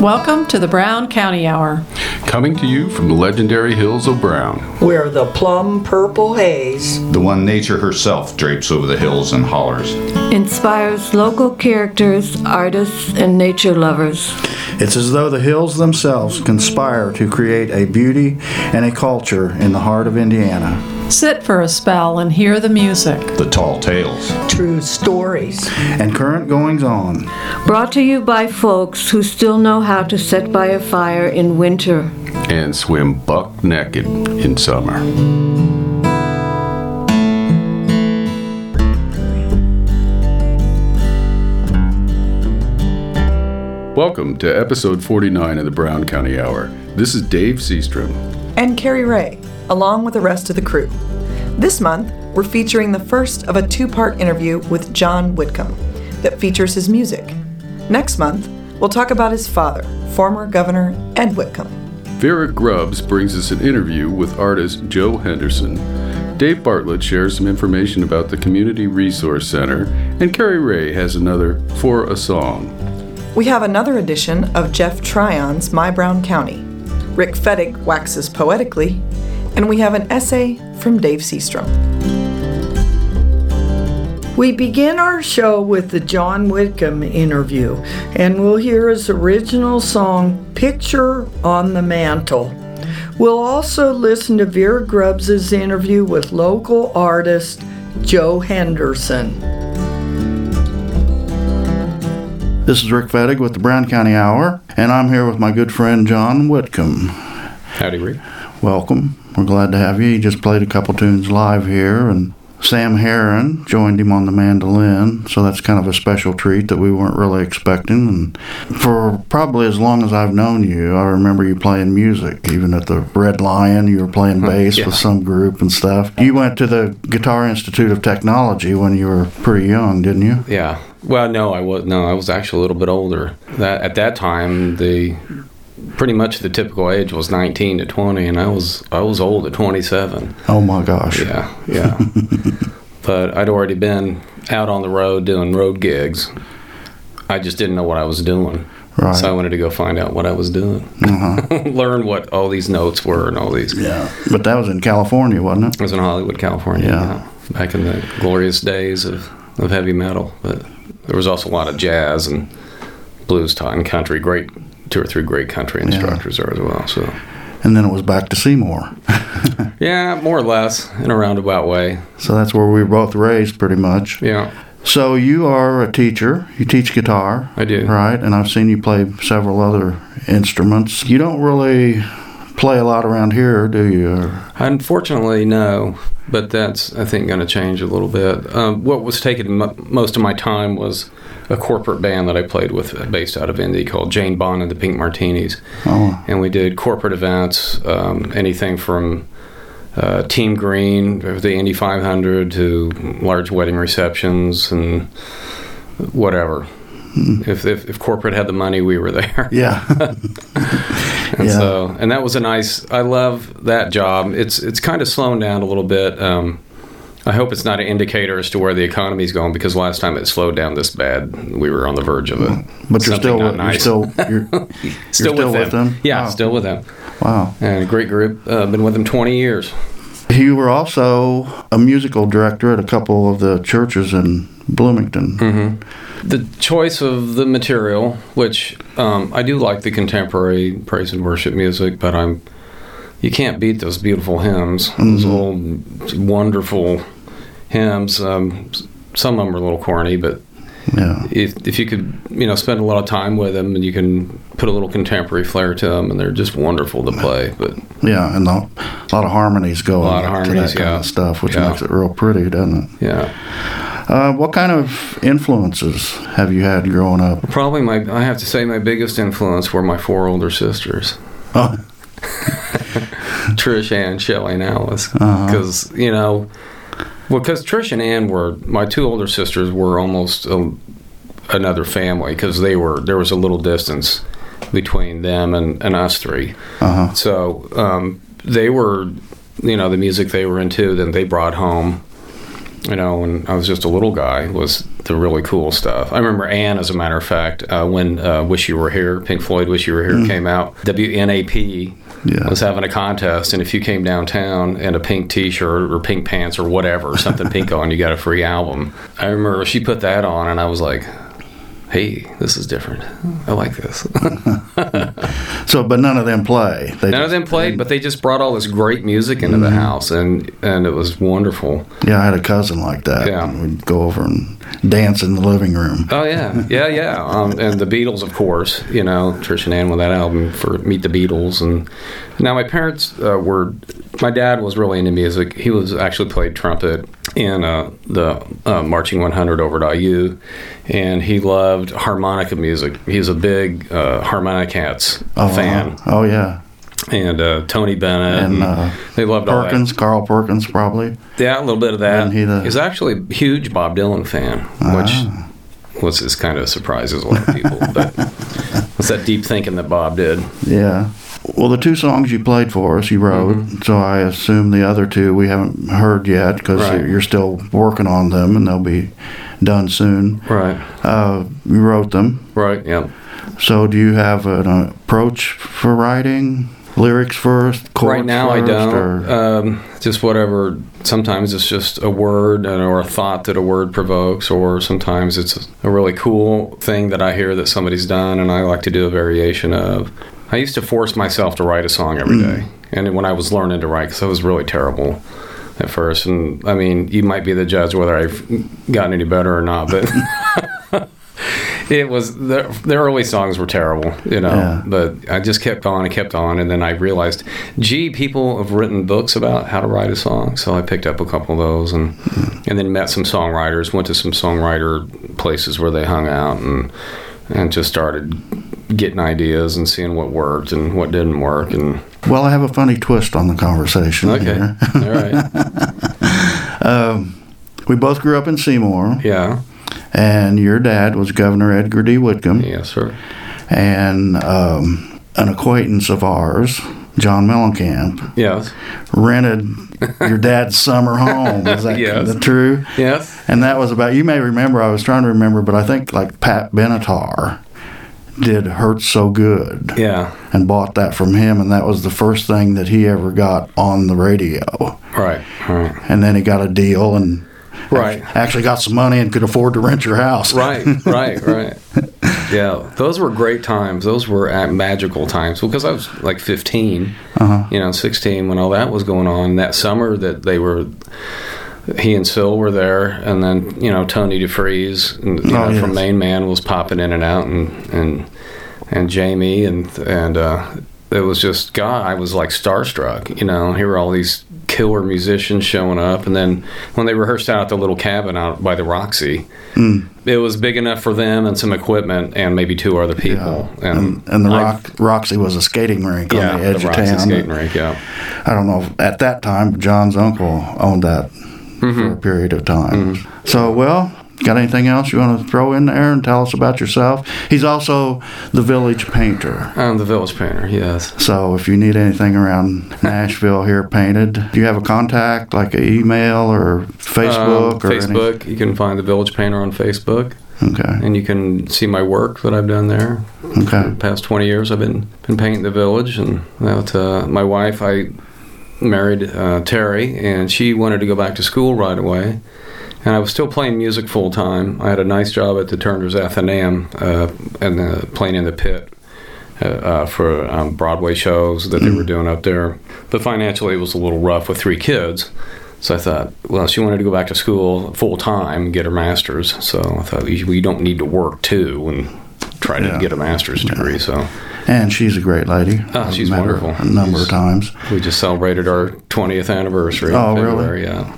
Welcome to the Brown County Hour. Coming to you from the legendary hills of Brown. Where the plum purple haze, the one nature herself drapes over the hills and hollers, inspires local characters, artists, and nature lovers. It's as though the hills themselves conspire to create a beauty and a culture in the heart of Indiana. Sit for a spell and hear the music, the tall tales, true stories, and current goings on. Brought to you by folks who still know how to set by a fire in winter and swim buck naked in summer. Welcome to episode 49 of the Brown County Hour. This is Dave Seastrom. And Cari Ray along with the rest of the crew. This month, we're featuring the first of a two part interview with John Whitcomb that features his music. Next month, we'll talk about his father, former Governor Ed Whitcomb. Vera Grubbs brings us an interview with artist Joe Henderson. Dave Bartlett shares some information about the Community Resource Center, and Cari Ray has another For a Song. We have another edition of Jeff Tryon's My Brown County. Rick Fettig waxes poetically, and we have an essay from Dave Seastrom. We begin our show with the John Whitcomb interview, and we'll hear his original song, Picture on the Mantle. We'll also listen to Vera Grubbs' interview with local artist Joe Henderson. This is Rick Fettig with the Brown County Hour, and I'm here with my good friend John Whitcomb. Howdy, Rick. Welcome. We're glad to have you. He just played a couple tunes live here, and Sam Heron joined him on the mandolin, so that's kind of a special treat that we weren't really expecting. And for probably as long as I've known you, I remember you playing music. Even at the Red Lion, you were playing hmm, bass yeah. with some group and stuff. You went to the Guitar Institute of Technology when you were pretty young, didn't you? Yeah. Well, no, I was no, I was actually a little bit older. That at that time, the pretty much the typical age was 19 to 20 and i was i was old at 27 oh my gosh. Yeah yeah. But i'd already been out on the road doing road gigs. I just didn't know what i was doing. Right. so i wanted to go find out what i was doing. Uh-huh. learn what all these notes were and all these yeah. But that was in california wasn't it? It was in hollywood california yeah, yeah. back in the glorious days of, of heavy metal. But there was also a lot of jazz and blues taught and country. Great two or three great country instructors yeah. there as well. So, and then it was back to Seymour. yeah, more or less in a roundabout way. So that's where we were both raised, pretty much. Yeah. So you are a teacher. You teach guitar. I do. Right, and I've seen you play several other instruments. You don't really play a lot around here, do you? Unfortunately, no. But that's I think going to change a little bit. Um, what was taking m- most of my time was a corporate band that I played with, based out of Indy, called Jane Bond and the Pink Martinis. Oh. And we did corporate events, um, anything from uh, Team Green, the Indy 500, to large wedding receptions and whatever. If, if, if corporate had the money, we were there. Yeah. and yeah. so, and that was a nice. I love that job. It's it's kind of slowing down a little bit. Um, I hope it's not an indicator as to where the economy's going because last time it slowed down this bad, we were on the verge of it. But you're still, you're still, you're, you're still, still, with, them. them? Yeah, wow. still with them. Wow. And a great group. Uh, been with them 20 years. You were also a musical director at a couple of the churches in Bloomington. Mm-hmm. The choice of the material, which um, I do like the contemporary praise and worship music, but I'm you can't beat those beautiful hymns, mm-hmm. those old wonderful hymns. Um, some of them are a little corny, but yeah. if if you could, you know, spend a lot of time with them, and you can put a little contemporary flair to them, and they're just wonderful to play. But yeah, and a lot of harmonies go a lot of harmonies, to that yeah. kind of stuff, which yeah. makes it real pretty, doesn't it? Yeah. Uh, what kind of influences have you had growing up? Probably my, I have to say, my biggest influence were my four older sisters. Oh. Trish, Ann, Shelly, and Alice. Because, uh-huh. you know, well, because Trish and Ann were, my two older sisters were almost a, another family because they were, there was a little distance between them and, and us 3 uh-huh. So um, they were, you know, the music they were into, then they brought home, you know, when I was just a little guy, was the really cool stuff. I remember Anne, as a matter of fact, uh, when uh, "Wish You Were Here," Pink Floyd "Wish You Were Here" came out. WNAP Yeah. was having a contest, and if you came downtown in a pink T-shirt or pink pants or whatever, something pink on, you got a free album. I remember she put that on, and I was like, "Hey, this is different. I like this." So, but none of them play. They None of them played, but they just brought all this great music into the mm-hmm. house, and and it was wonderful. Yeah, I had a cousin like that. Yeah. We'd go over and dance in the living room. Oh yeah, yeah, yeah. Um, and the Beatles, of course. You know, Trish and Ann with that album for Meet the Beatles, and now my parents uh, were. My dad was really into music. He was actually played trumpet in uh, the uh, Marching 100 over at IU, and he loved harmonica music. He's a big uh, Harmonicats Oh, fan, Oh, yeah. And uh, Tony Bennett, And uh, they loved all that. Perkins, Carl Perkins, probably. Yeah, a little bit of that. He the- He's actually a huge Bob Dylan fan, Ah. which was his kind of surprises a lot of people. but it's that deep thinking that Bob did. Yeah. Well, the two songs you played for us, you wrote, Mm-hmm. so I assume the other two we haven't heard yet because Right. you're still working on them and they'll be done soon. Right. Uh, you wrote them. Right. Yeah. So, do you have an approach for writing? Lyrics first, right now, I don't. Um, just whatever. Sometimes it's just a word or a thought that a word provokes, or sometimes it's a really cool thing that I hear that somebody's done, and I like to do a variation of. I used to force myself to write a song every day, and when I was learning to write, because I was really terrible at first, and I mean, you might be the judge whether I've gotten any better or not, but. It was the, the early songs were terrible, you know. Yeah. But I just kept on and kept on, and then I realized, gee, people have written books about how to write a song. So I picked up a couple of those, and and then met some songwriters. Went to some songwriter places where they hung out, and and just started getting ideas and seeing what worked and what didn't work. And well, I have a funny twist on the conversation. okay, here. all right, um, We both grew up in Seymour, yeah, and your dad was Governor Edgar D. Whitcomb. yes, sir. and um, an acquaintance of ours, John Mellencamp, Yes, rented your dad's summer home. Is that Yes. true? yes, And that was about, you may remember, I was trying to remember, but I think like Pat Benatar did Hurt So Good yeah, and bought that from him. And that was the first thing that he ever got on the radio. right, right, And then he got a deal and right. actually got some money and could afford to rent your house. right, right, right. Yeah, those were great times. Those were at magical times because I was like 15, Uh-huh. you know, 16 when all that was going on. That summer that they were, he and Phil were there, and then you know Tony DeFries and, you Oh, know, yes. from Main Man was popping in and out, and and and Jamie and and uh, it was just God. I was like starstruck, you know. Here were all these killer musicians showing up, and then when they rehearsed out at the little cabin out by the Roxy, it was big enough for them and some equipment and maybe two other people. And, and the Rock, Roxy was a skating rink yeah, on the edge the of town. skating rink. Yeah, I don't know. At that time, John's uncle owned that Mm-hmm. for a period of time. So, well, got anything else you want to throw in there and tell us about yourself? He's also the village painter. I'm the village painter. Yes. So, if you need anything around Nashville here painted, do you have a contact like an email or Facebook Um, or any- Facebook. You can find the Village Painter on Facebook, Okay. and you can see my work that I've done there. Okay. the past 20 years I've been been painting the village and that uh, my wife I married uh, Terry and she wanted to go back to school right away and I was still playing music full time I had a nice job at the Turner's Athenaeum uh, and uh, playing in the pit uh, uh, for um, Broadway shows that they were doing up there but financially it was a little rough with three kids so I thought, well, she wanted to go back to school full time and get her master's. So I thought, we don't need to work too and try to Yeah. get a master's degree. So And she's a great lady. Oh, she's wonderful. A number She's- of times. we just celebrated our 20th anniversary Oh, in really? Yeah.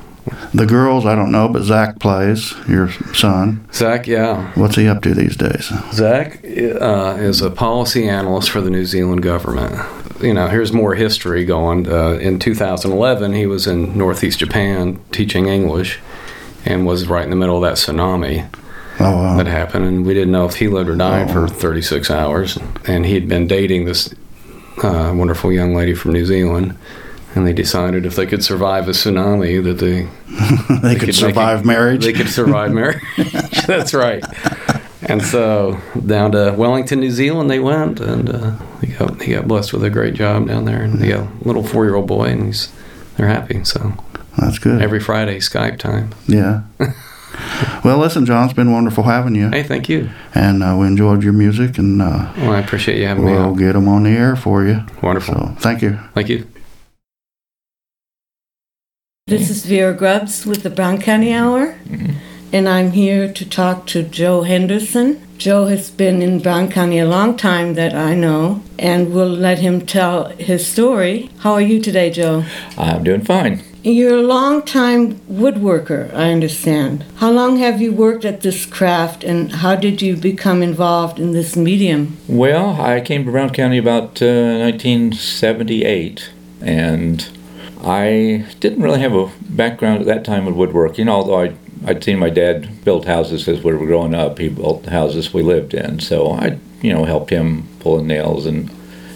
The girls, I don't know, but Zach plays, your son. Zach, yeah. What's he up to these days? Zach uh, is a policy analyst for the New Zealand government. You know, here's more history going. Uh, in 2011, he was in Northeast Japan teaching English and was right in the middle of that tsunami. Oh, wow. that happened, and we didn't know if he lived or died Oh. for 36 hours. And he'd been dating this uh, wonderful young lady from New Zealand, and they decided if they could survive a tsunami, that they they could make survive it- marriage. They could survive marriage. That's right. And so down to Wellington, New Zealand, they went, and uh, he got he got blessed with a great job down there, and they got a little four year old boy, and he's they're happy. So That's good. every Friday Skype time. yeah. well, listen, John, it's been wonderful having you, Hey, thank you. and uh, we enjoyed your music, and uh, Well, I appreciate you having me. we'll get them on the air for you. Wonderful. So, thank you. Thank you. This is Vera Grubbs with the Brown County Hour, and I'm here to talk to Joe Henderson. Joe has been in Brown County a long time that I know, and we'll let him tell his story. How are you today, Joe? I'm doing fine. You're a long-time woodworker, I understand. How long have you worked at this craft, and how did you become involved in this medium? Well, I came to Brown County about uh, 1978, and I didn't really have a background at that time with woodworking, although I, I'd seen my dad build houses as we were growing up. He built the houses we lived in, so I, you know, helped him pulling nails and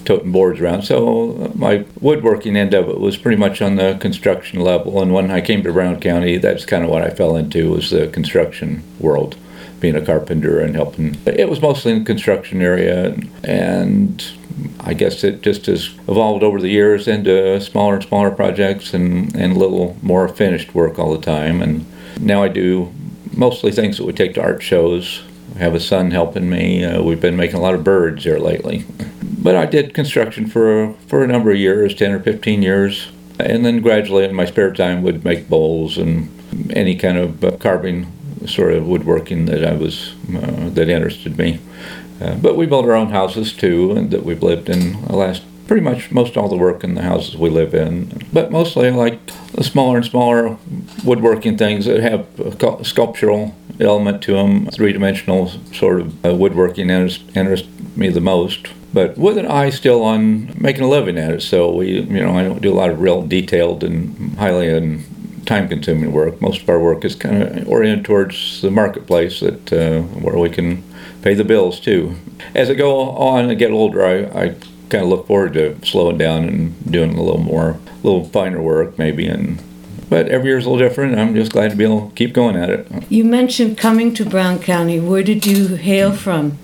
toting boards around. So my woodworking end of it was pretty much on the construction level. And when I came to Brown County, that's kind of what I fell into was the construction world, being a carpenter and helping. It was mostly in the construction area, and I guess it just has evolved over the years into smaller and smaller projects and, and a little more finished work all the time. And now I do mostly things that we take to art shows. I have a son helping me. Uh, we've been making a lot of birds here lately. But I did construction for for a number of years, ten or fifteen years, and then gradually in my spare time would make bowls and any kind of carving sort of woodworking that I was uh, that interested me. Uh, but we built our own houses too, and that we've lived in the last pretty much most all the work in the houses we live in. But mostly I like the smaller and smaller woodworking things that have a sculptural element to them, three dimensional sort of uh, woodworking interests interest me the most. But with an eye still on making a living at it, so we, you know, I don't do a lot of real detailed and highly and time-consuming work. Most of our work is kind of oriented towards the marketplace that uh, where we can pay the bills too. As I go on and get older, I, I kind of look forward to slowing down and doing a little more, a little finer work maybe. And but every year's a little different. I'm just glad to be able to keep going at it. You mentioned coming to Brown County. Where did you hail from?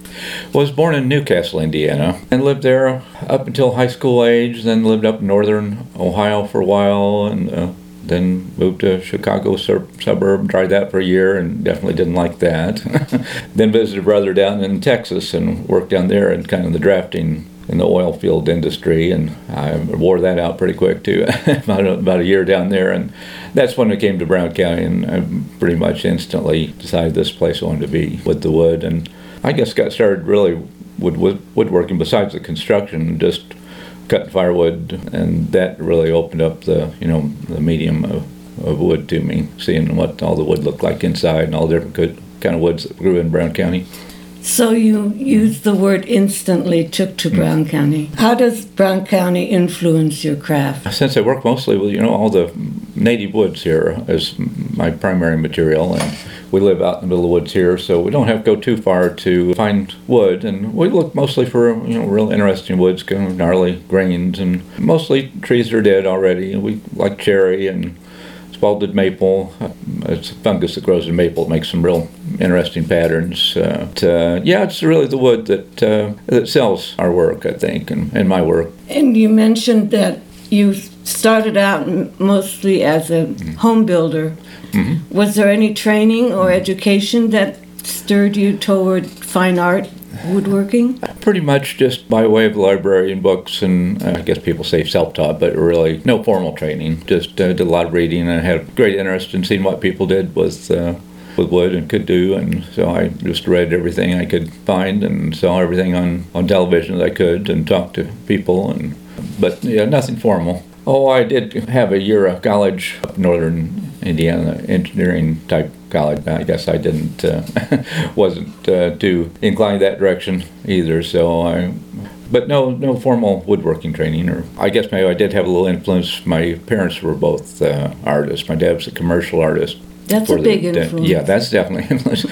Was born in Newcastle, Indiana, and lived there up until high school age. Then lived up in northern Ohio for a while, and uh, then moved to Chicago sur- suburb. Tried that for a year, and definitely didn't like that. then visited a brother down in Texas and worked down there in kind of the drafting in the oil field industry, and I wore that out pretty quick too. about, a, about a year down there, and that's when I came to Brown County, and I pretty much instantly decided this place I wanted to be with the wood, and I guess got started really with wood, woodworking besides the construction, just cutting firewood, and that really opened up the you know the medium of, of wood to me, seeing what all the wood looked like inside and all the different good kind of woods that grew in Brown County. So you used the word instantly took to mm. Brown County. How does Brown County influence your craft? Since I work mostly with you know all the native woods here as my primary material, and we live out in the middle of the woods here, so we don't have to go too far to find wood, and we look mostly for you know real interesting woods, kind of gnarly grains, and mostly trees that are dead already. We like cherry and spalted maple. It's a fungus that grows in maple. It makes some real interesting patterns. Uh, but, uh, yeah, it's really the wood that uh, that sells our work, I think, and, and my work. And you mentioned that you started out mostly as a home builder. Was there any training or education that stirred you toward fine art woodworking? Pretty much just by way of and books, and uh, I guess people say self-taught, but really no formal training. Just uh, did a lot of reading, and I had great interest in seeing what people did with uh, with wood and could do, and so I just read everything I could find, and saw everything on on television that I could, and talked to people, and but yeah, nothing formal. Oh, I did have a year of college up northern Indiana, engineering type college. I guess I didn't, uh, wasn't uh, too inclined that direction either. So I, but no, no formal woodworking training. Or I guess maybe I did have a little influence. My parents were both uh, artists. My dad was a commercial artist. That's a big Da- influence. yeah, that's definitely influence.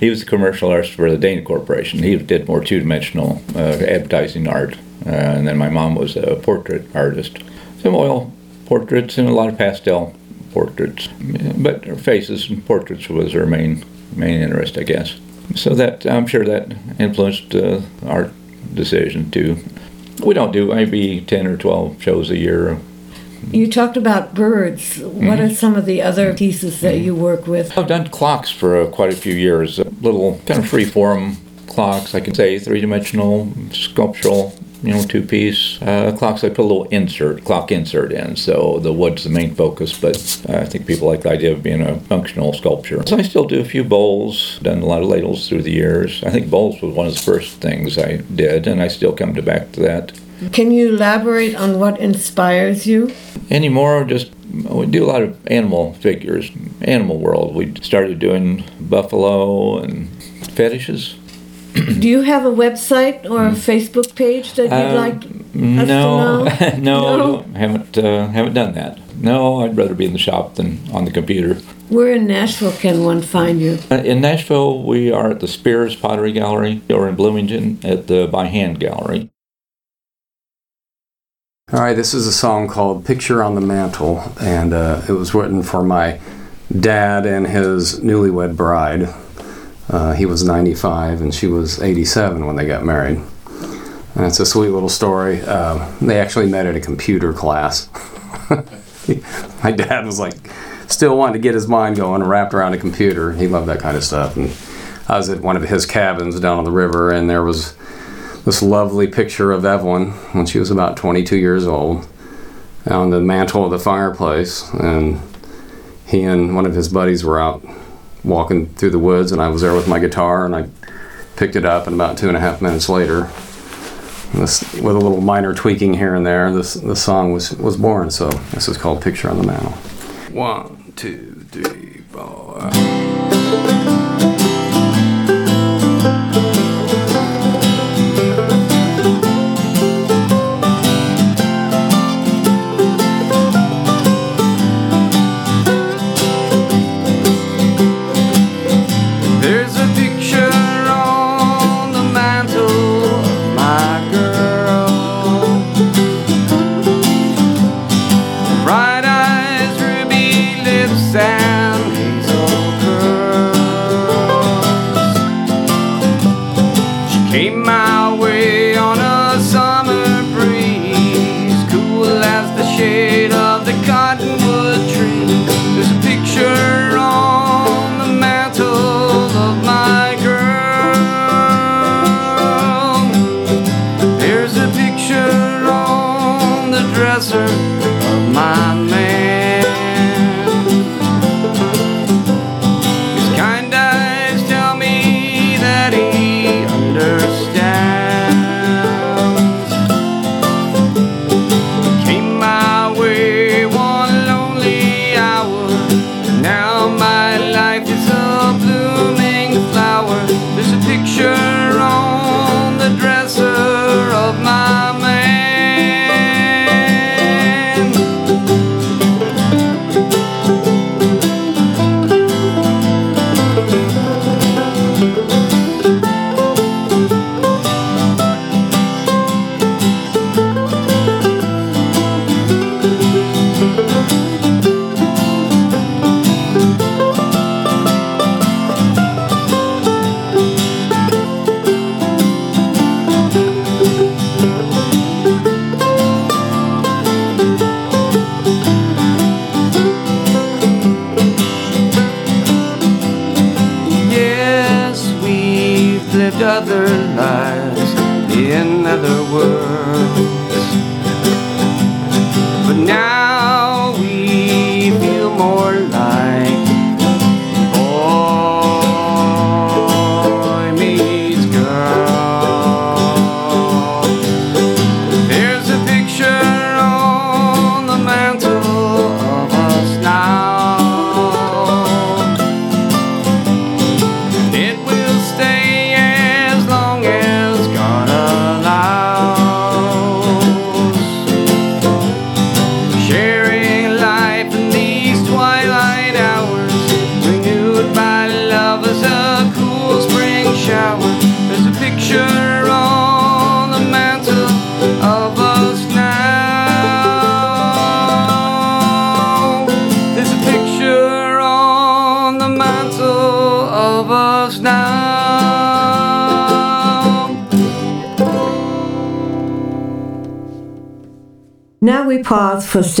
he was a commercial artist for the Dana Corporation. He did more two-dimensional uh, advertising art, uh, and then my mom was a portrait artist. Some oil portraits and a lot of pastel portraits. But her faces and portraits was her main main interest, I guess. So that I'm sure that influenced uh, our decision too. We don't do maybe ten or twelve shows a year. You talked about birds. What are some of the other pieces that you work with? I've done clocks for uh, quite a few years. Uh, little kind of free form clocks, I can say, three dimensional, sculptural, you know, two piece uh, clocks. I put a little insert, clock insert in, so the wood's the main focus. But I think people like the idea of being a functional sculpture. So I still do a few bowls. Done a lot of ladles through the years. I think bowls was one of the first things I did, and I still come to back to that. Can you elaborate on what inspires you? Anymore, just we do a lot of animal figures, animal world. We started doing buffalo and fetishes. Do you have a website or a Facebook page that you'd Um, like us No, to know? no, haven't uh, haven't done that. No, I'd rather be in the shop than on the computer. Where in Nashville can one find you? Uh, In Nashville, we are at the Spears Pottery Gallery, or in Bloomington at the By Hand Gallery. All right, this is a song called Picture on the Mantle, and uh, it was written for my dad and his newlywed bride. Uh, he was 95 and she was 87 when they got married. And it's a sweet little story. Uh, they actually met at a computer class. my dad was like, still wanting to get his mind going, wrapped around a computer. He loved that kind of stuff. And I was at one of his cabins down on the river, and there was this lovely picture of Evelyn when she was about 22 years old on the mantle of the fireplace. And he and one of his buddies were out walking through the woods, and I was there with my guitar, and I picked it up, and about two and a half minutes later, this, with a little minor tweaking here and there, this the song was was born. So this is called "Picture on the Mantle." One, two, three, four.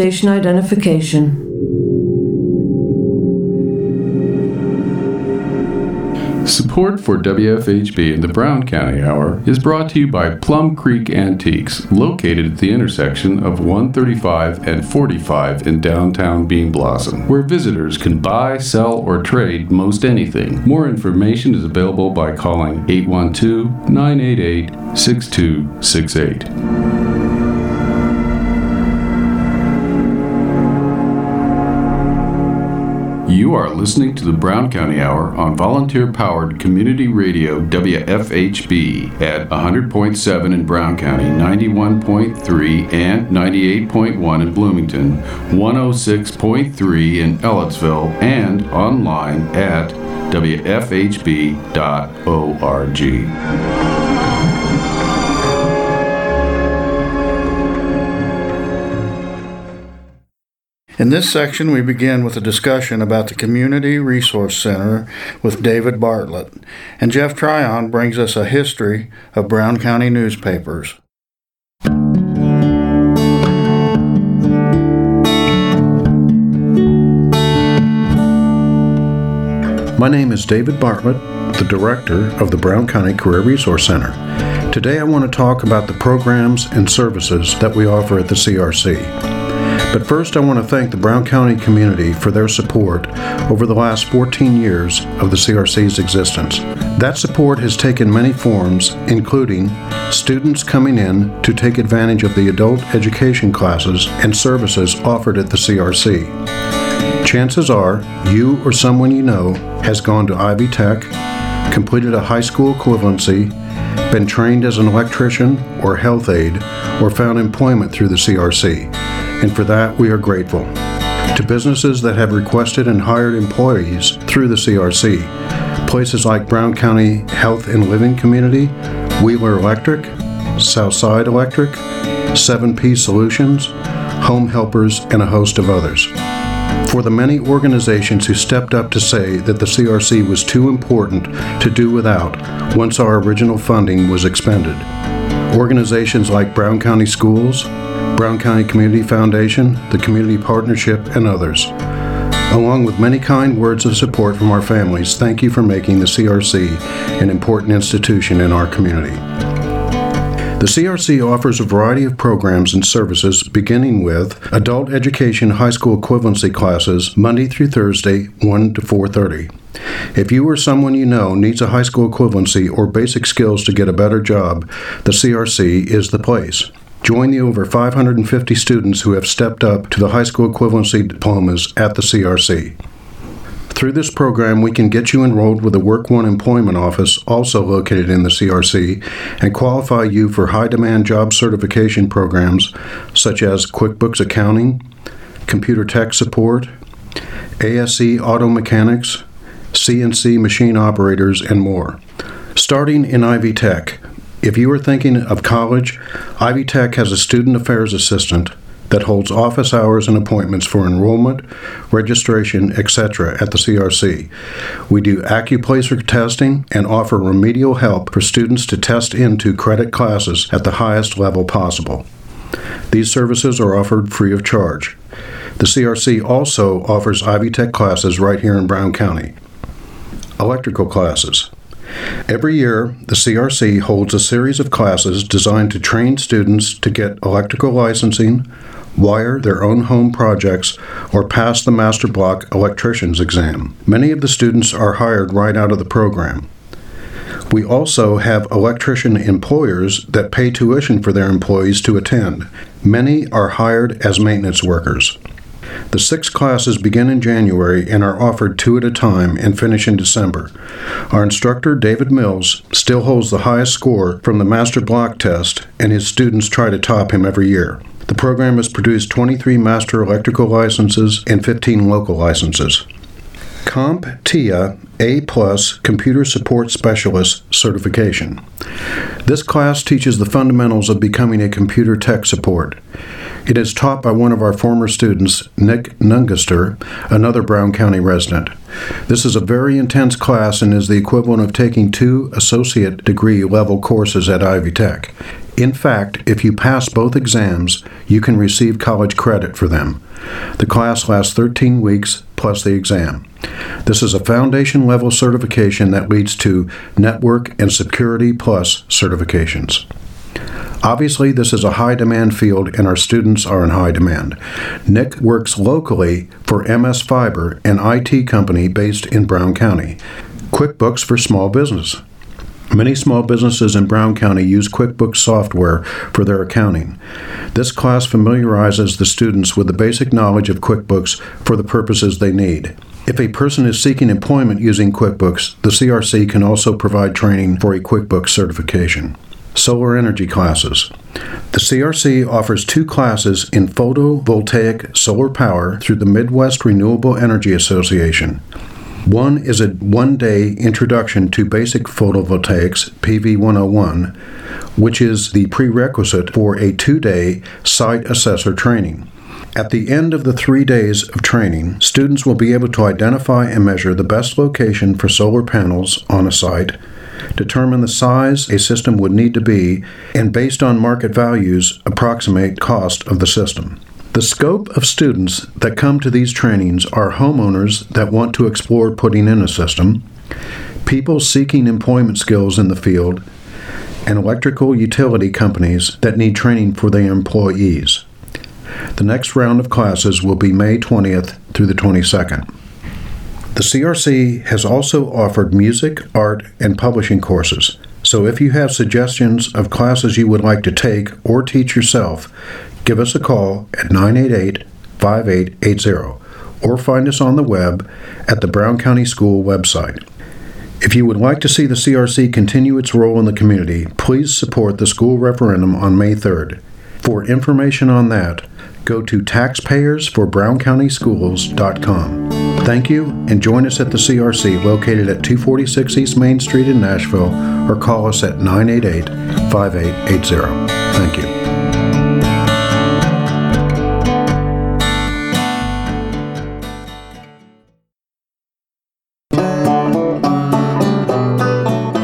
Identification. Support for WFHB and the Brown County Hour is brought to you by Plum Creek Antiques, located at the intersection of 135 and 45 in downtown Bean Blossom, where visitors can buy, sell, or trade most anything. More information is available by calling 812 988 6268. You are listening to the Brown County Hour on volunteer powered community radio WFHB at 100.7 in Brown County, 91.3 and 98.1 in Bloomington, 106.3 in Ellettsville, and online at WFHB.org. In this section, we begin with a discussion about the Community Resource Center with David Bartlett, and Jeff Tryon brings us a history of Brown County newspapers. My name is David Bartlett, the director of the Brown County Career Resource Center. Today I want to talk about the programs and services that we offer at the CRC. But first, I want to thank the Brown County community for their support over the last 14 years of the CRC's existence. That support has taken many forms, including students coming in to take advantage of the adult education classes and services offered at the CRC. Chances are you or someone you know has gone to Ivy Tech, completed a high school equivalency, been trained as an electrician or health aide, or found employment through the CRC and for that we are grateful. To businesses that have requested and hired employees through the CRC, places like Brown County Health and Living Community, Wheeler Electric, Southside Electric, 7P Solutions, Home Helpers, and a host of others. For the many organizations who stepped up to say that the CRC was too important to do without once our original funding was expended. Organizations like Brown County Schools, Brown County Community Foundation, the Community Partnership, and others. Along with many kind words of support from our families, thank you for making the CRC an important institution in our community. The CRC offers a variety of programs and services beginning with adult education high school equivalency classes Monday through Thursday 1 to 4:30. If you or someone you know needs a high school equivalency or basic skills to get a better job, the CRC is the place. Join the over 550 students who have stepped up to the high school equivalency diplomas at the CRC. Through this program, we can get you enrolled with the Work One Employment Office, also located in the CRC, and qualify you for high demand job certification programs such as QuickBooks Accounting, Computer Tech Support, ASE Auto Mechanics, CNC Machine Operators, and more. Starting in Ivy Tech, if you are thinking of college, Ivy Tech has a student affairs assistant that holds office hours and appointments for enrollment, registration, etc. at the CRC. We do Accuplacer testing and offer remedial help for students to test into credit classes at the highest level possible. These services are offered free of charge. The CRC also offers Ivy Tech classes right here in Brown County. Electrical classes. Every year, the CRC holds a series of classes designed to train students to get electrical licensing, wire their own home projects, or pass the Master Block Electrician's exam. Many of the students are hired right out of the program. We also have electrician employers that pay tuition for their employees to attend. Many are hired as maintenance workers. The six classes begin in January and are offered two at a time and finish in December. Our instructor, David Mills, still holds the highest score from the Master Block test, and his students try to top him every year. The program has produced 23 master electrical licenses and 15 local licenses. CompTIA A Plus Computer Support Specialist Certification. This class teaches the fundamentals of becoming a computer tech support. It is taught by one of our former students, Nick Nungaster, another Brown County resident. This is a very intense class and is the equivalent of taking two associate degree level courses at Ivy Tech. In fact, if you pass both exams, you can receive college credit for them. The class lasts 13 weeks plus the exam. This is a foundation level certification that leads to Network and Security Plus certifications. Obviously, this is a high demand field and our students are in high demand. Nick works locally for MS Fiber, an IT company based in Brown County. QuickBooks for small business. Many small businesses in Brown County use QuickBooks software for their accounting. This class familiarizes the students with the basic knowledge of QuickBooks for the purposes they need. If a person is seeking employment using QuickBooks, the CRC can also provide training for a QuickBooks certification. Solar energy classes. The CRC offers two classes in photovoltaic solar power through the Midwest Renewable Energy Association. One is a one day introduction to basic photovoltaics, PV 101, which is the prerequisite for a two day site assessor training. At the end of the three days of training, students will be able to identify and measure the best location for solar panels on a site, determine the size a system would need to be, and based on market values, approximate cost of the system. The scope of students that come to these trainings are homeowners that want to explore putting in a system, people seeking employment skills in the field, and electrical utility companies that need training for their employees. The next round of classes will be May 20th through the 22nd. The CRC has also offered music, art, and publishing courses. So if you have suggestions of classes you would like to take or teach yourself, give us a call at 988 5880 or find us on the web at the Brown County School website. If you would like to see the CRC continue its role in the community, please support the school referendum on May 3rd. For information on that, go to taxpayersforbrowncountyschools.com. Thank you and join us at the CRC located at 246 East Main Street in Nashville or call us at 988 5880. Thank you.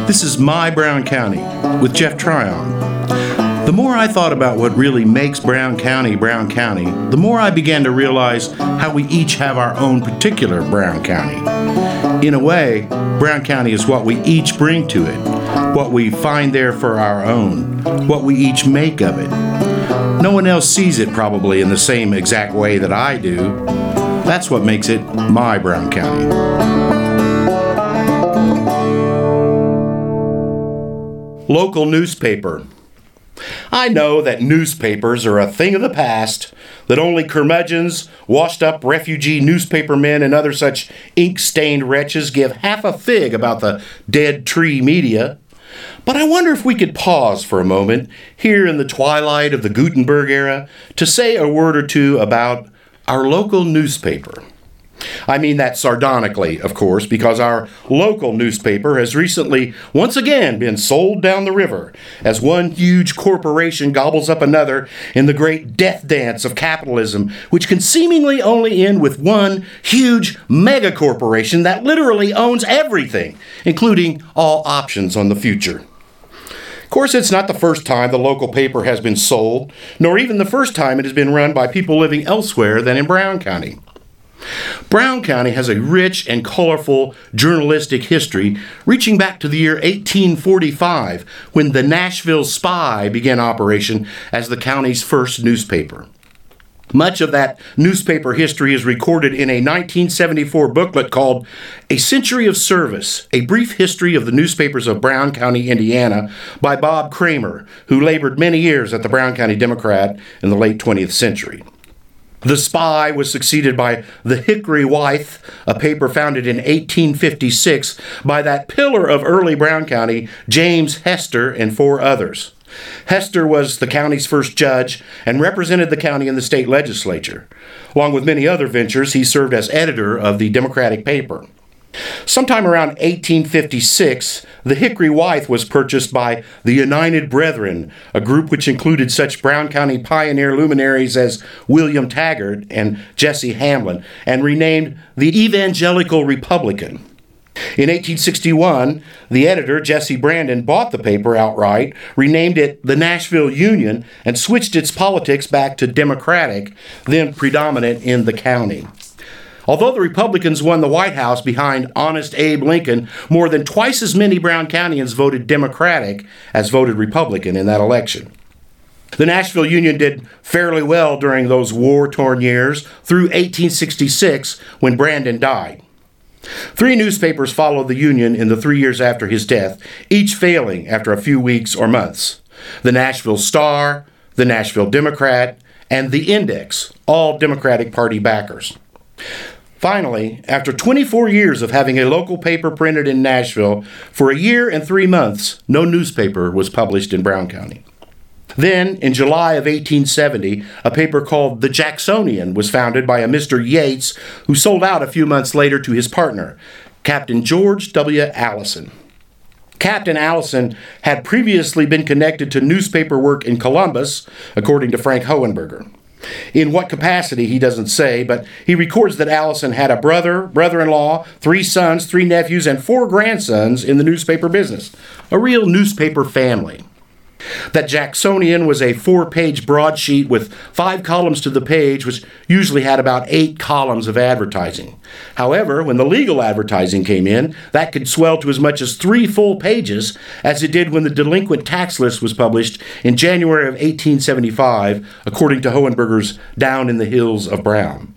This is My Brown County with Jeff Tryon. The more I thought about what really makes Brown County Brown County, the more I began to realize how we each have our own particular Brown County. In a way, Brown County is what we each bring to it, what we find there for our own, what we each make of it. No one else sees it probably in the same exact way that I do. That's what makes it my Brown County. Local newspaper. I know that newspapers are a thing of the past, that only curmudgeons, washed up refugee newspapermen, and other such ink stained wretches give half a fig about the dead tree media. But I wonder if we could pause for a moment, here in the twilight of the Gutenberg era, to say a word or two about our local newspaper. I mean that sardonically, of course, because our local newspaper has recently once again been sold down the river as one huge corporation gobbles up another in the great death dance of capitalism, which can seemingly only end with one huge mega corporation that literally owns everything, including all options on the future. Of course, it's not the first time the local paper has been sold, nor even the first time it has been run by people living elsewhere than in Brown County. Brown County has a rich and colorful journalistic history reaching back to the year 1845 when the Nashville Spy began operation as the county's first newspaper. Much of that newspaper history is recorded in a 1974 booklet called A Century of Service A Brief History of the Newspapers of Brown County, Indiana, by Bob Kramer, who labored many years at the Brown County Democrat in the late 20th century. The Spy was succeeded by The Hickory Withe, a paper founded in 1856 by that pillar of early Brown County, James Hester, and four others. Hester was the county's first judge and represented the county in the state legislature. Along with many other ventures, he served as editor of the Democratic paper. Sometime around 1856, the Hickory Withe was purchased by the United Brethren, a group which included such Brown County pioneer luminaries as William Taggart and Jesse Hamlin, and renamed the Evangelical Republican. In 1861, the editor, Jesse Brandon, bought the paper outright, renamed it the Nashville Union, and switched its politics back to Democratic, then predominant in the county. Although the Republicans won the White House behind Honest Abe Lincoln, more than twice as many Brown Countyans voted Democratic as voted Republican in that election. The Nashville Union did fairly well during those war torn years through 1866 when Brandon died. Three newspapers followed the Union in the three years after his death, each failing after a few weeks or months. The Nashville Star, the Nashville Democrat, and the Index, all Democratic Party backers. Finally, after 24 years of having a local paper printed in Nashville, for a year and three months, no newspaper was published in Brown County. Then, in July of 1870, a paper called The Jacksonian was founded by a Mr. Yates who sold out a few months later to his partner, Captain George W. Allison. Captain Allison had previously been connected to newspaper work in Columbus, according to Frank Hohenberger. In what capacity, he doesn't say, but he records that Allison had a brother, brother in law, three sons, three nephews, and four grandsons in the newspaper business. A real newspaper family. That Jacksonian was a four page broadsheet with five columns to the page, which usually had about eight columns of advertising. However, when the legal advertising came in, that could swell to as much as three full pages, as it did when the delinquent tax list was published in January of 1875, according to Hohenberger's Down in the Hills of Brown.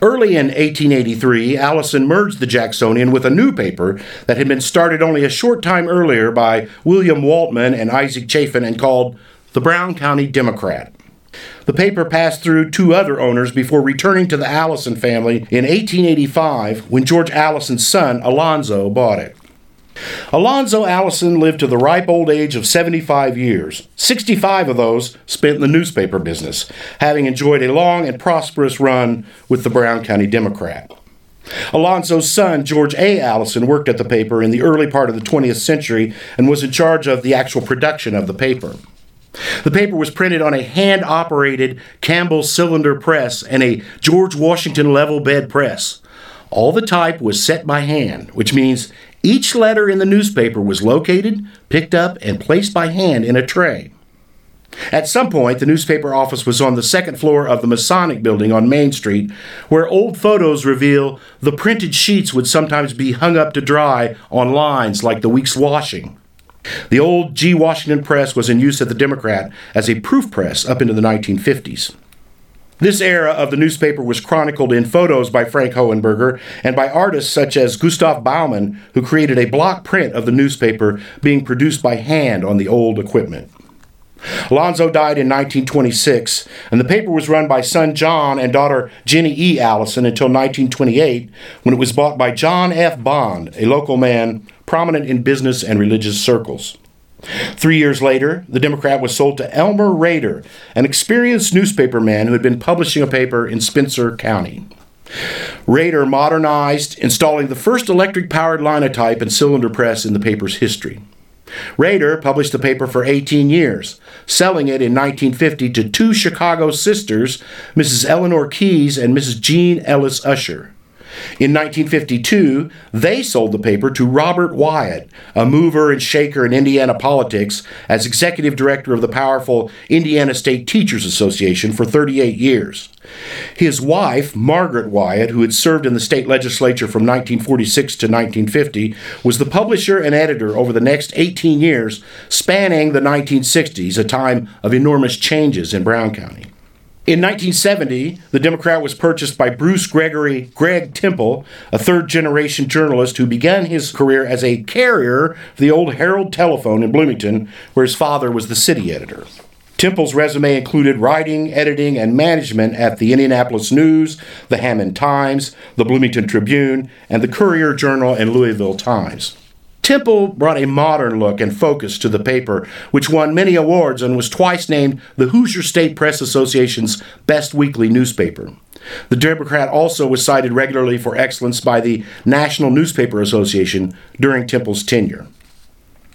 Early in 1883, Allison merged the Jacksonian with a new paper that had been started only a short time earlier by William Waltman and Isaac Chafin and called the Brown County Democrat. The paper passed through two other owners before returning to the Allison family in 1885 when George Allison's son, Alonzo, bought it. Alonzo Allison lived to the ripe old age of 75 years. 65 of those spent in the newspaper business, having enjoyed a long and prosperous run with the Brown County Democrat. Alonzo's son, George A. Allison, worked at the paper in the early part of the 20th century and was in charge of the actual production of the paper. The paper was printed on a hand operated Campbell cylinder press and a George Washington level bed press. All the type was set by hand, which means each letter in the newspaper was located, picked up, and placed by hand in a tray. At some point, the newspaper office was on the second floor of the Masonic building on Main Street, where old photos reveal the printed sheets would sometimes be hung up to dry on lines like the week's washing. The old G. Washington press was in use at the Democrat as a proof press up into the 1950s. This era of the newspaper was chronicled in photos by Frank Hohenberger and by artists such as Gustav Baumann, who created a block print of the newspaper being produced by hand on the old equipment. Alonzo died in 1926, and the paper was run by son John and daughter Jenny E. Allison until 1928, when it was bought by John F. Bond, a local man prominent in business and religious circles. Three years later, the Democrat was sold to Elmer Rader, an experienced newspaper man who had been publishing a paper in Spencer County. Rader modernized, installing the first electric powered linotype and cylinder press in the paper's history. Rader published the paper for 18 years, selling it in 1950 to two Chicago sisters, Mrs. Eleanor Keyes and Mrs. Jean Ellis Usher. In 1952, they sold the paper to Robert Wyatt, a mover and shaker in Indiana politics, as executive director of the powerful Indiana State Teachers Association for 38 years. His wife, Margaret Wyatt, who had served in the state legislature from 1946 to 1950, was the publisher and editor over the next 18 years, spanning the 1960s, a time of enormous changes in Brown County. In 1970, the Democrat was purchased by Bruce Gregory Greg Temple, a third generation journalist who began his career as a carrier for the old Herald Telephone in Bloomington, where his father was the city editor. Temple's resume included writing, editing, and management at the Indianapolis News, the Hammond Times, the Bloomington Tribune, and the Courier Journal and Louisville Times. Temple brought a modern look and focus to the paper, which won many awards and was twice named the Hoosier State Press Association's best weekly newspaper. The Democrat also was cited regularly for excellence by the National Newspaper Association during Temple's tenure.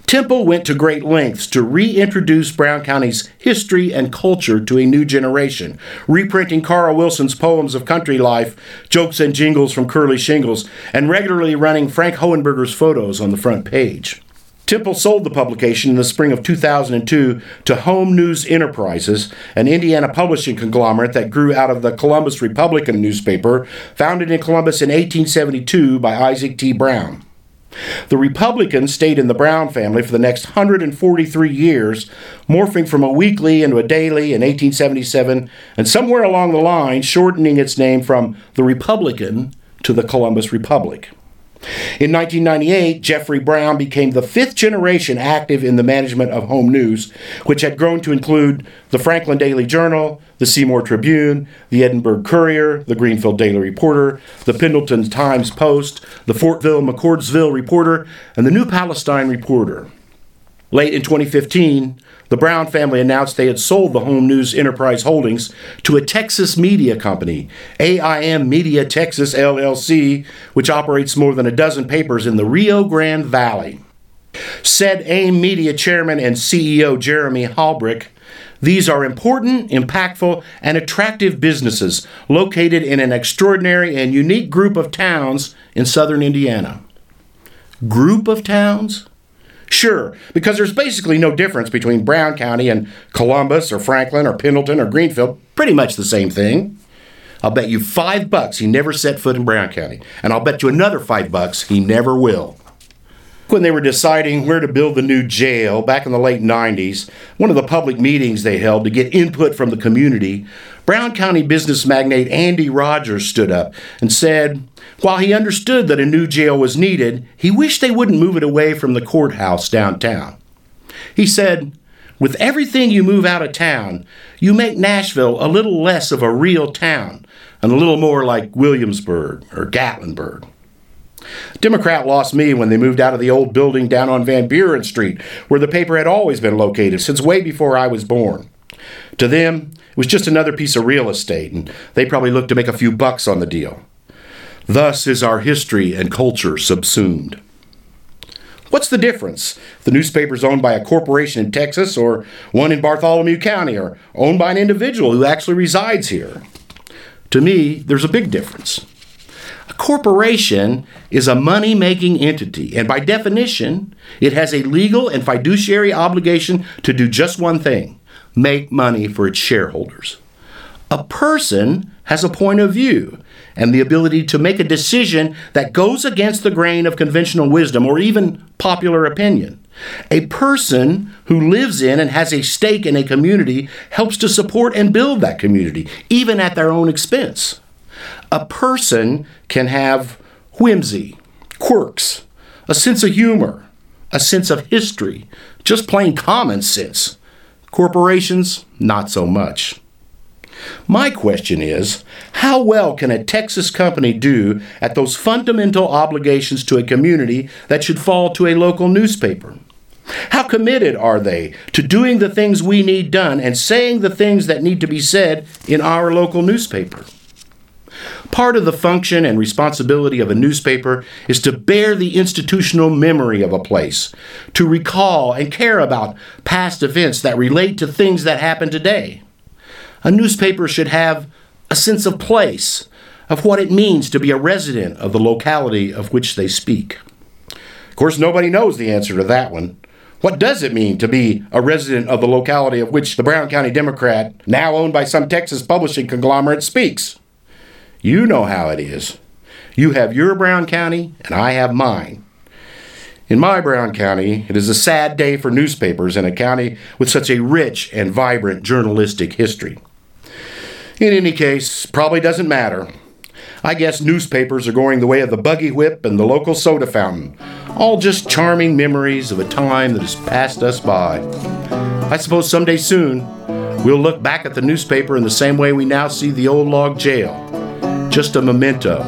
Temple went to great lengths to reintroduce Brown County's history and culture to a new generation, reprinting Carl Wilson's poems of country life, jokes and jingles from Curly Shingles, and regularly running Frank Hohenberger's photos on the front page. Temple sold the publication in the spring of 2002 to Home News Enterprises, an Indiana publishing conglomerate that grew out of the Columbus Republican newspaper, founded in Columbus in 1872 by Isaac T. Brown. The Republicans stayed in the Brown family for the next 143 years, morphing from a weekly into a daily in 1877, and somewhere along the line shortening its name from the Republican to the Columbus Republic. In 1998, Jeffrey Brown became the fifth generation active in the management of Home News, which had grown to include the Franklin Daily Journal, the Seymour Tribune, the Edinburgh Courier, the Greenfield Daily Reporter, the Pendleton Times Post, the Fortville McCordsville Reporter, and the New Palestine Reporter. Late in 2015, the Brown family announced they had sold the Home News Enterprise Holdings to a Texas media company, AIM Media Texas LLC, which operates more than a dozen papers in the Rio Grande Valley. Said AIM Media chairman and CEO Jeremy Halbreich, these are important, impactful, and attractive businesses located in an extraordinary and unique group of towns in southern Indiana. Group of towns? Sure, because there's basically no difference between Brown County and Columbus or Franklin or Pendleton or Greenfield. Pretty much the same thing. I'll bet you five bucks he never set foot in Brown County, and I'll bet you another five bucks he never will. When they were deciding where to build the new jail back in the late 90s, one of the public meetings they held to get input from the community, Brown County business magnate Andy Rogers stood up and said, while he understood that a new jail was needed, he wished they wouldn't move it away from the courthouse downtown. He said, With everything you move out of town, you make Nashville a little less of a real town and a little more like Williamsburg or Gatlinburg. Democrat lost me when they moved out of the old building down on Van Buren Street, where the paper had always been located since way before I was born. To them, it was just another piece of real estate, and they probably looked to make a few bucks on the deal. Thus is our history and culture subsumed. What's the difference? The newspaper's owned by a corporation in Texas or one in Bartholomew County or owned by an individual who actually resides here. To me, there's a big difference. A corporation is a money making entity, and by definition, it has a legal and fiduciary obligation to do just one thing make money for its shareholders. A person has a point of view and the ability to make a decision that goes against the grain of conventional wisdom or even popular opinion. A person who lives in and has a stake in a community helps to support and build that community, even at their own expense. A person can have whimsy, quirks, a sense of humor, a sense of history, just plain common sense. Corporations, not so much. My question is how well can a Texas company do at those fundamental obligations to a community that should fall to a local newspaper? How committed are they to doing the things we need done and saying the things that need to be said in our local newspaper? Part of the function and responsibility of a newspaper is to bear the institutional memory of a place, to recall and care about past events that relate to things that happen today. A newspaper should have a sense of place, of what it means to be a resident of the locality of which they speak. Of course, nobody knows the answer to that one. What does it mean to be a resident of the locality of which the Brown County Democrat, now owned by some Texas publishing conglomerate, speaks? You know how it is. You have your Brown County, and I have mine. In my Brown County, it is a sad day for newspapers in a county with such a rich and vibrant journalistic history. In any case, probably doesn't matter. I guess newspapers are going the way of the buggy whip and the local soda fountain. All just charming memories of a time that has passed us by. I suppose someday soon we'll look back at the newspaper in the same way we now see the old log jail. Just a memento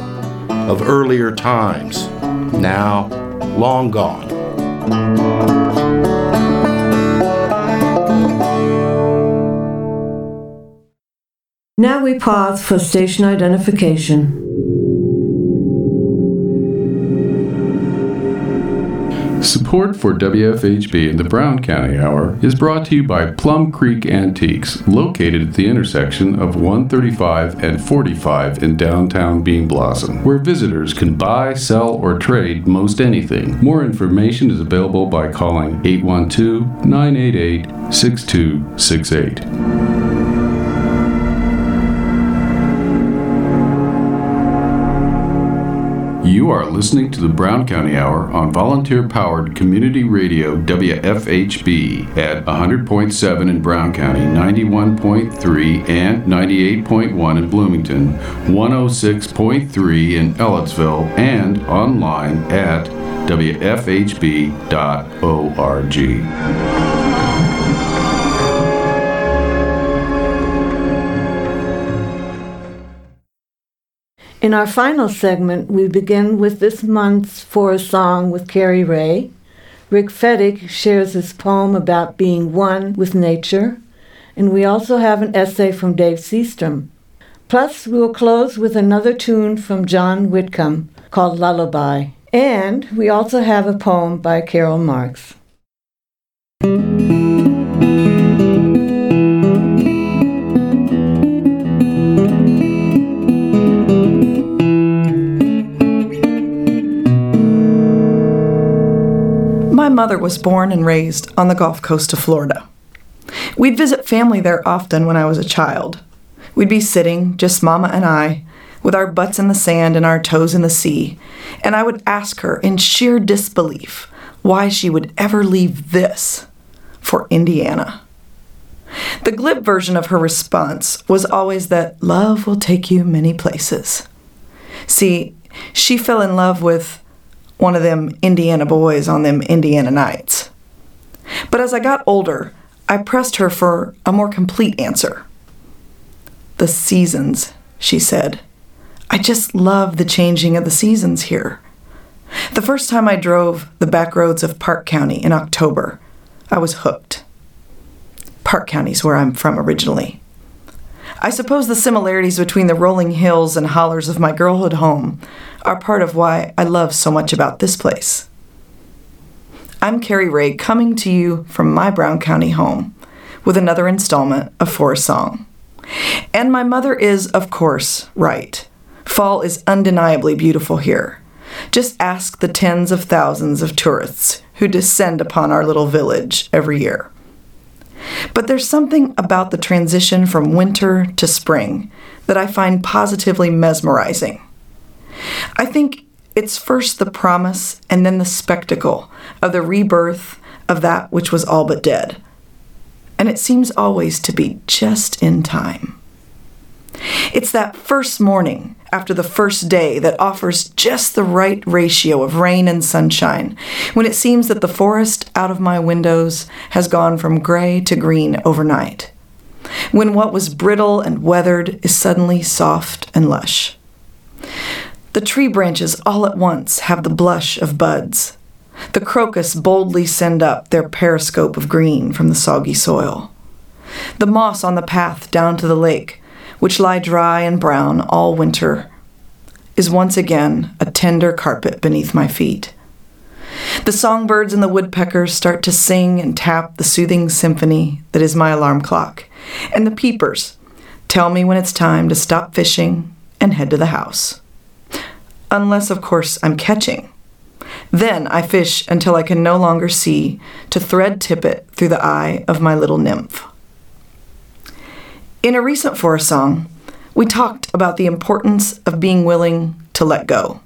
of earlier times, now long gone. Now we pause for station identification. Support for WFHB and the Brown County Hour is brought to you by Plum Creek Antiques, located at the intersection of 135 and 45 in downtown Bean Blossom, where visitors can buy, sell, or trade most anything. More information is available by calling 812 988 6268. You are listening to the Brown County Hour on volunteer powered community radio WFHB at 100.7 in Brown County, 91.3 and 98.1 in Bloomington, 106.3 in Ellettsville, and online at WFHB.org. In our final segment, we begin with this month's For a Song with Cari Ray. Rick Fettig shares his poem about being one with nature, and we also have an essay from Dave Seastrom. Plus, we will close with another tune from John Whitcomb called Lullaby, and we also have a poem by Carol Marks. Mother was born and raised on the Gulf Coast of Florida. We'd visit family there often when I was a child. We'd be sitting, just Mama and I, with our butts in the sand and our toes in the sea, and I would ask her in sheer disbelief why she would ever leave this for Indiana. The glib version of her response was always that love will take you many places. See, she fell in love with one of them Indiana boys on them Indiana nights. But as I got older, I pressed her for a more complete answer. The seasons, she said. I just love the changing of the seasons here. The first time I drove the back roads of Parke County in October, I was hooked. Parke County's where I'm from originally. I suppose the similarities between the rolling hills and hollers of my girlhood home are part of why I love so much about this place. I'm Cari Ray coming to you from my Brown County home with another installment of For a Song. And my mother is, of course, right. Fall is undeniably beautiful here. Just ask the tens of thousands of tourists who descend upon our little village every year. But there's something about the transition from winter to spring that I find positively mesmerizing. I think it's first the promise and then the spectacle of the rebirth of that which was all but dead. And it seems always to be just in time. It's that first morning after the first day that offers just the right ratio of rain and sunshine, when it seems that the forest out of my windows has gone from gray to green overnight. When what was brittle and weathered is suddenly soft and lush. The tree branches all at once have the blush of buds. The crocus boldly send up their periscope of green from the soggy soil. The moss on the path down to the lake which lie dry and brown all winter, is once again a tender carpet beneath my feet. The songbirds and the woodpeckers start to sing and tap the soothing symphony that is my alarm clock, and the peepers tell me when it's time to stop fishing and head to the house. Unless, of course, I'm catching. Then I fish until I can no longer see to thread tippet through the eye of my little nymph. In a recent For a Song, we talked about the importance of being willing to let go,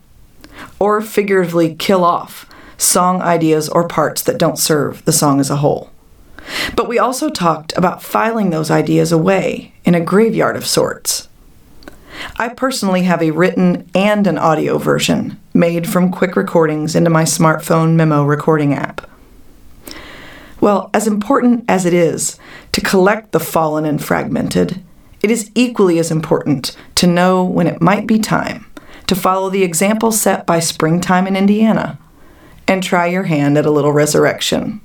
or figuratively kill off song ideas or parts that don't serve the song as a whole. But we also talked about filing those ideas away in a graveyard of sorts. I personally have a written and an audio version made from quick recordings into my smartphone memo recording app. Well, as important as it is to collect the fallen and fragmented, it is equally as important to know when it might be time to follow the example set by Springtime in Indiana and try your hand at a little resurrection.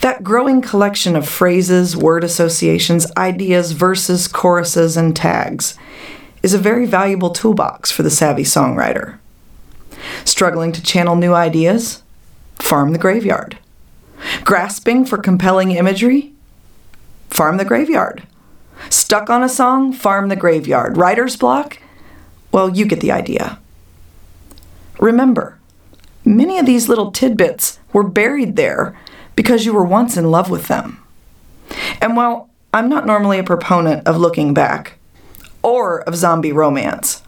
That growing collection of phrases, word associations, ideas, verses, choruses, and tags is a very valuable toolbox for the savvy songwriter. Struggling to channel new ideas? Farm the graveyard. Grasping for compelling imagery? Farm the graveyard. Stuck on a song? Farm the graveyard. Writer's block? Well, you get the idea. Remember, many of these little tidbits were buried there because you were once in love with them. And while I'm not normally a proponent of looking back or of zombie romance,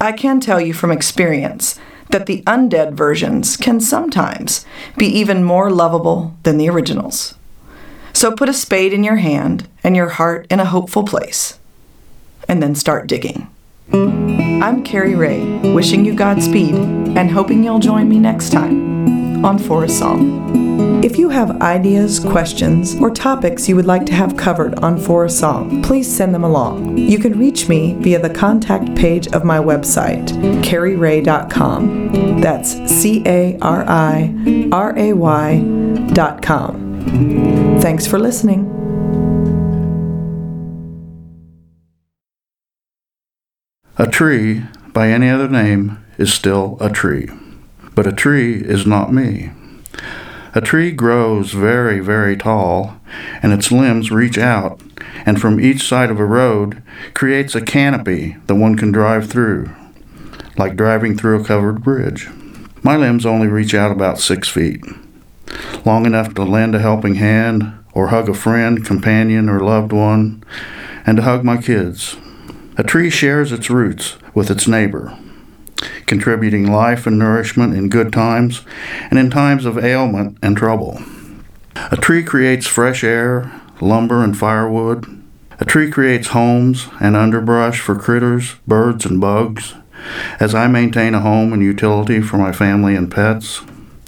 I can tell you from experience that the undead versions can sometimes be even more lovable than the originals. So put a spade in your hand and your heart in a hopeful place, and then start digging. I'm Cari Ray, wishing you Godspeed and hoping you'll join me next time on For a Song. If you have ideas, questions, or topics you would like to have covered on For a Song, please send them along. You can reach me via the contact page of my website, cariray.com. That's C A R I R A Y.com. Thanks for listening. A tree, by any other name, is still a tree. But a tree is not me. A tree grows very, very tall, and its limbs reach out, and from each side of a road creates a canopy that one can drive through, like driving through a covered bridge. My limbs only reach out about six feet, long enough to lend a helping hand or hug a friend, companion, or loved one, and to hug my kids. A tree shares its roots with its neighbor, contributing life and nourishment in good times and in times of ailment and trouble. A tree creates fresh air, lumber, and firewood. A tree creates homes and underbrush for critters, birds, and bugs. As I maintain a home and utility for my family and pets,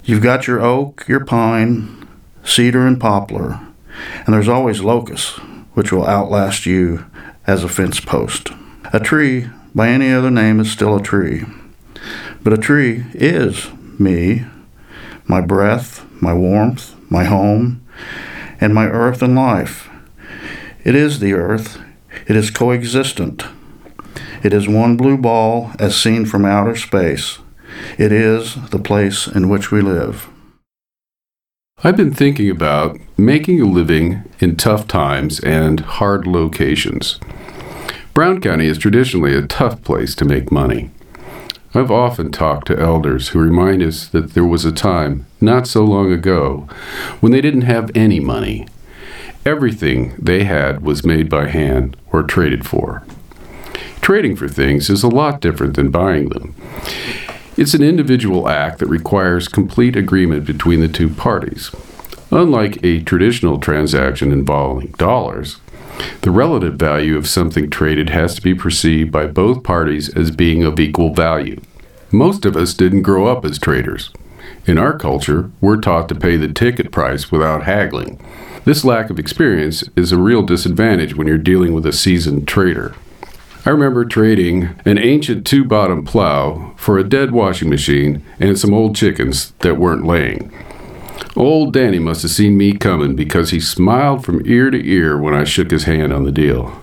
you've got your oak, your pine, cedar, and poplar, and there's always locust, which will outlast you as a fence post. A tree, by any other name, is still a tree. But a tree is me, my breath, my warmth, my home, and my earth and life. It is the earth. It is coexistent. It is one blue ball as seen from outer space. It is the place in which we live. I've been thinking about making a living in tough times and hard locations. Brown County is traditionally a tough place to make money. I've often talked to elders who remind us that there was a time, not so long ago, when they didn't have any money. Everything they had was made by hand or traded for. Trading for things is a lot different than buying them. It's an individual act that requires complete agreement between the two parties. Unlike a traditional transaction involving dollars, the relative value of something traded has to be perceived by both parties as being of equal value. Most of us didn't grow up as traders. In our culture, we're taught to pay the ticket price without haggling. This lack of experience is a real disadvantage when you're dealing with a seasoned trader. I remember trading an ancient two bottom plow for a dead washing machine and some old chickens that weren't laying. Old Danny must have seen me coming because he smiled from ear to ear when I shook his hand on the deal.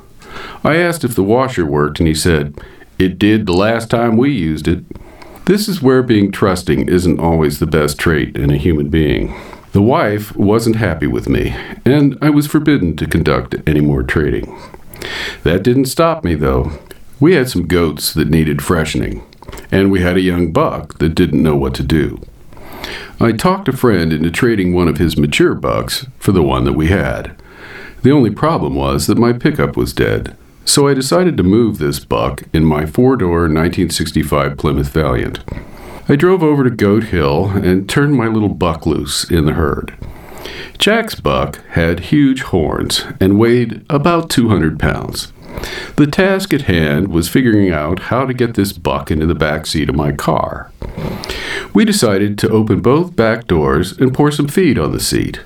I asked if the washer worked, and he said, It did the last time we used it. This is where being trusting isn't always the best trait in a human being. The wife wasn't happy with me, and I was forbidden to conduct any more trading. That didn't stop me, though. We had some goats that needed freshening, and we had a young buck that didn't know what to do. I talked a friend into trading one of his mature bucks for the one that we had. The only problem was that my pickup was dead, so I decided to move this buck in my four door 1965 Plymouth Valiant. I drove over to Goat Hill and turned my little buck loose in the herd. Jack's buck had huge horns and weighed about 200 pounds. The task at hand was figuring out how to get this buck into the back seat of my car. We decided to open both back doors and pour some feed on the seat.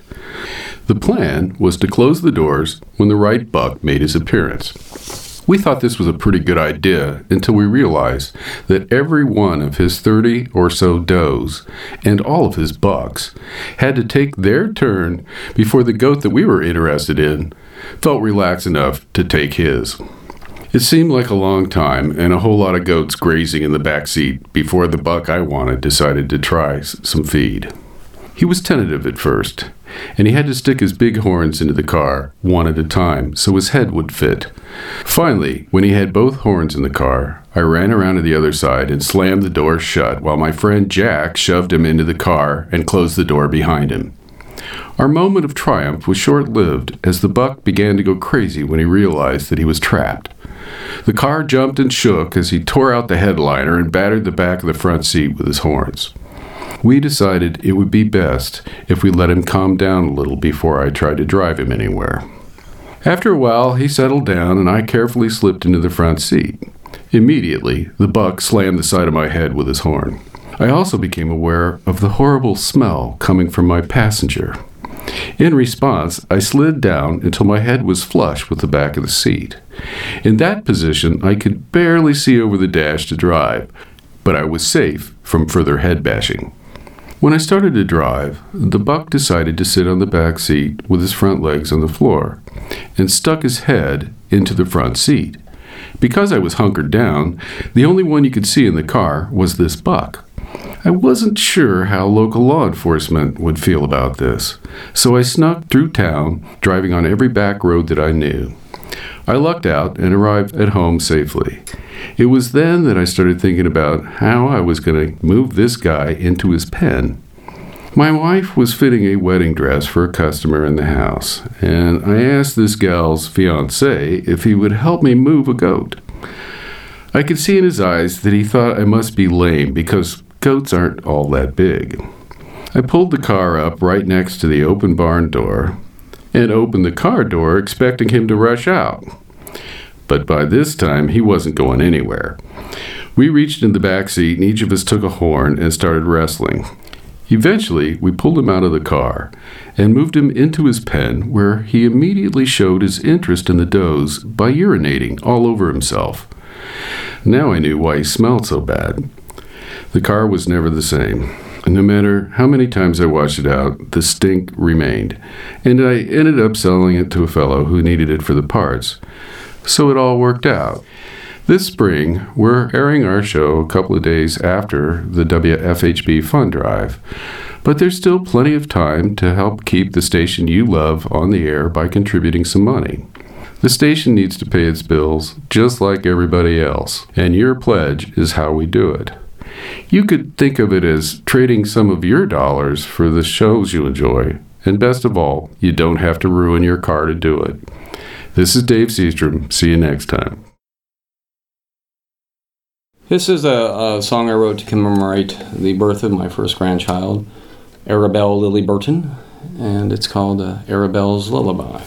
The plan was to close the doors when the right buck made his appearance. We thought this was a pretty good idea until we realized that every one of his 30 or so does and all of his bucks had to take their turn before the goat that we were interested in felt relaxed enough to take his. It seemed like a long time and a whole lot of goats grazing in the back seat before the buck I wanted decided to try some feed. He was tentative at first, and he had to stick his big horns into the car, one at a time, so his head would fit. Finally, when he had both horns in the car, I ran around to the other side and slammed the door shut while my friend Jack shoved him into the car and closed the door behind him. Our moment of triumph was short lived as the buck began to go crazy when he realized that he was trapped. The car jumped and shook as he tore out the headliner and battered the back of the front seat with his horns. We decided it would be best if we let him calm down a little before I tried to drive him anywhere. After a while, he settled down and I carefully slipped into the front seat. Immediately, the buck slammed the side of my head with his horn. I also became aware of the horrible smell coming from my passenger. In response, I slid down until my head was flush with the back of the seat. In that position, I could barely see over the dash to drive, but I was safe from further head bashing. When I started to drive, the buck decided to sit on the back seat with his front legs on the floor and stuck his head into the front seat. Because I was hunkered down, the only one you could see in the car was this buck. I wasn't sure how local law enforcement would feel about this, so I snuck through town, driving on every back road that I knew. I lucked out and arrived at home safely. It was then that I started thinking about how I was going to move this guy into his pen. My wife was fitting a wedding dress for a customer in the house, and I asked this gal's fiance if he would help me move a goat. I could see in his eyes that he thought I must be lame because goats aren't all that big. I pulled the car up right next to the open barn door and opened the car door expecting him to rush out. But by this time, he wasn't going anywhere. We reached in the back seat and each of us took a horn and started wrestling. Eventually, we pulled him out of the car and moved him into his pen, where he immediately showed his interest in the does by urinating all over himself. Now I knew why he smelled so bad. The car was never the same. No matter how many times I washed it out, the stink remained, and I ended up selling it to a fellow who needed it for the parts. So it all worked out. This spring, we're airing our show a couple of days after the WFHB Fund Drive, but there's still plenty of time to help keep the station you love on the air by contributing some money. The station needs to pay its bills just like everybody else, and your pledge is how we do it. You could think of it as trading some of your dollars for the shows you enjoy, and best of all, you don't have to ruin your car to do it. This is Dave Seastrom. See you next time. This is a, a song I wrote to commemorate the birth of my first grandchild, Arabelle Lily Burton, and it's called uh, Arabelle's Lullaby.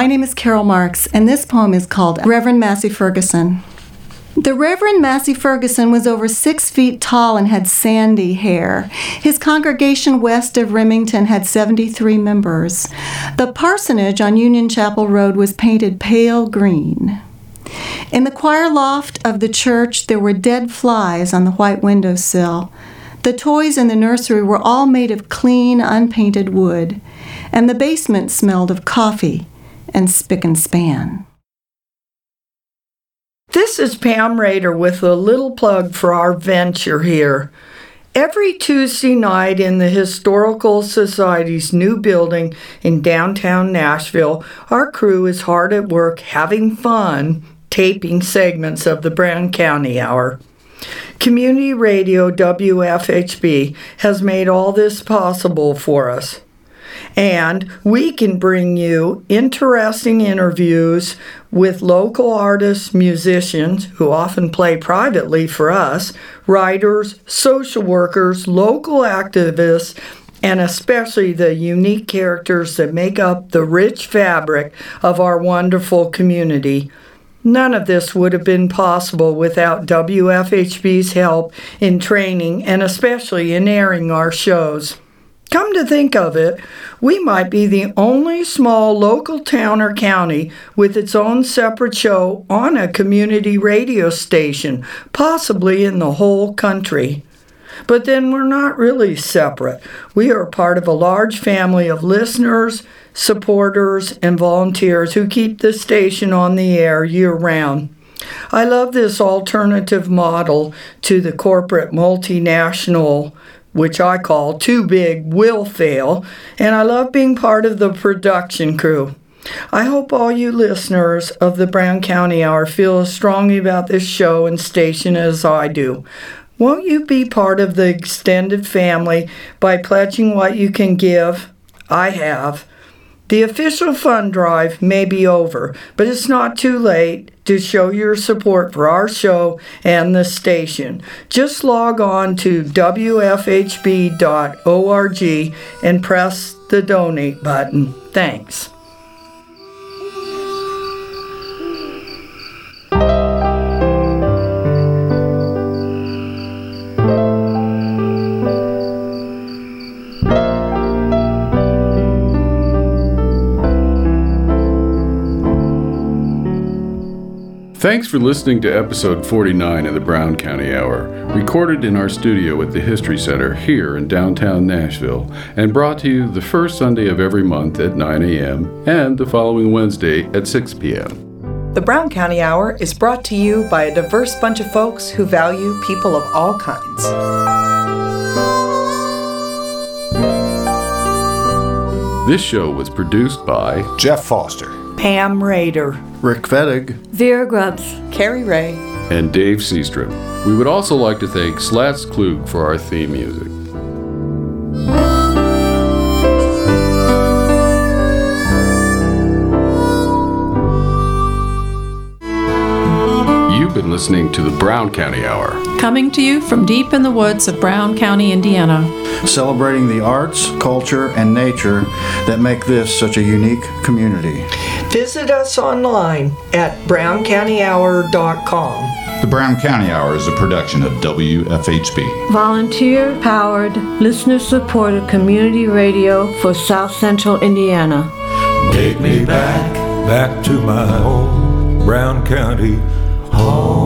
My name is Carol Marks, and this poem is called Reverend Massey Ferguson. The Reverend Massey Ferguson was over six feet tall and had sandy hair. His congregation west of Remington had 73 members. The parsonage on Union Chapel Road was painted pale green. In the choir loft of the church, there were dead flies on the white windowsill. The toys in the nursery were all made of clean, unpainted wood, and the basement smelled of coffee and spick and span. This is Pam Raider with a little plug for our venture here. Every Tuesday night in the Historical Society's new building in downtown Nashville, our crew is hard at work having fun taping segments of the Brown County Hour. Community Radio WFHB has made all this possible for us. And we can bring you interesting interviews with local artists, musicians who often play privately for us, writers, social workers, local activists, and especially the unique characters that make up the rich fabric of our wonderful community. None of this would have been possible without WFHB's help in training and especially in airing our shows. Come to think of it, we might be the only small local town or county with its own separate show on a community radio station, possibly in the whole country. But then we're not really separate. We are part of a large family of listeners, supporters, and volunteers who keep the station on the air year round. I love this alternative model to the corporate multinational which I call Too Big Will Fail, and I love being part of the production crew. I hope all you listeners of the Brown County Hour feel as strongly about this show and station as I do. Won't you be part of the extended family by pledging what you can give? I have. The official fund drive may be over, but it's not too late to show your support for our show and the station. Just log on to WFHB.org and press the donate button. Thanks. Thanks for listening to episode 49 of the Brown County Hour, recorded in our studio at the History Center here in downtown Nashville, and brought to you the first Sunday of every month at 9 a.m. and the following Wednesday at 6 p.m. The Brown County Hour is brought to you by a diverse bunch of folks who value people of all kinds. This show was produced by Jeff Foster, Pam Raider, Rick Fettig, Vera Grubbs, Cari Ray, and Dave Seastrom. We would also like to thank Slats Klug for our theme music. You've listening to the Brown County Hour. Coming to you from deep in the woods of Brown County, Indiana. celebrating the arts, culture, and nature that make this such a unique community. Visit us online at browncountyhour.com. The Brown County Hour is a production of WFHB. volunteer powered, listener supported community radio for South Central Indiana. Take me back, back to my home, Brown County home.